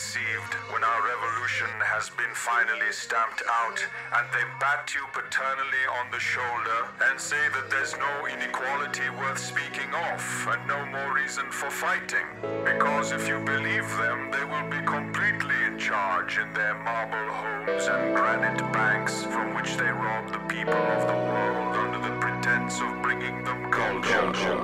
deceived when our revolution has been finally stamped out and they bat you paternally on the shoulder and say that there's no inequality worth speaking of and no more reason for fighting. Because if you believe them, they will be completely in charge in their marble homes and granite banks from which they rob the people of the world under the pretense of bringing them culture. Culture.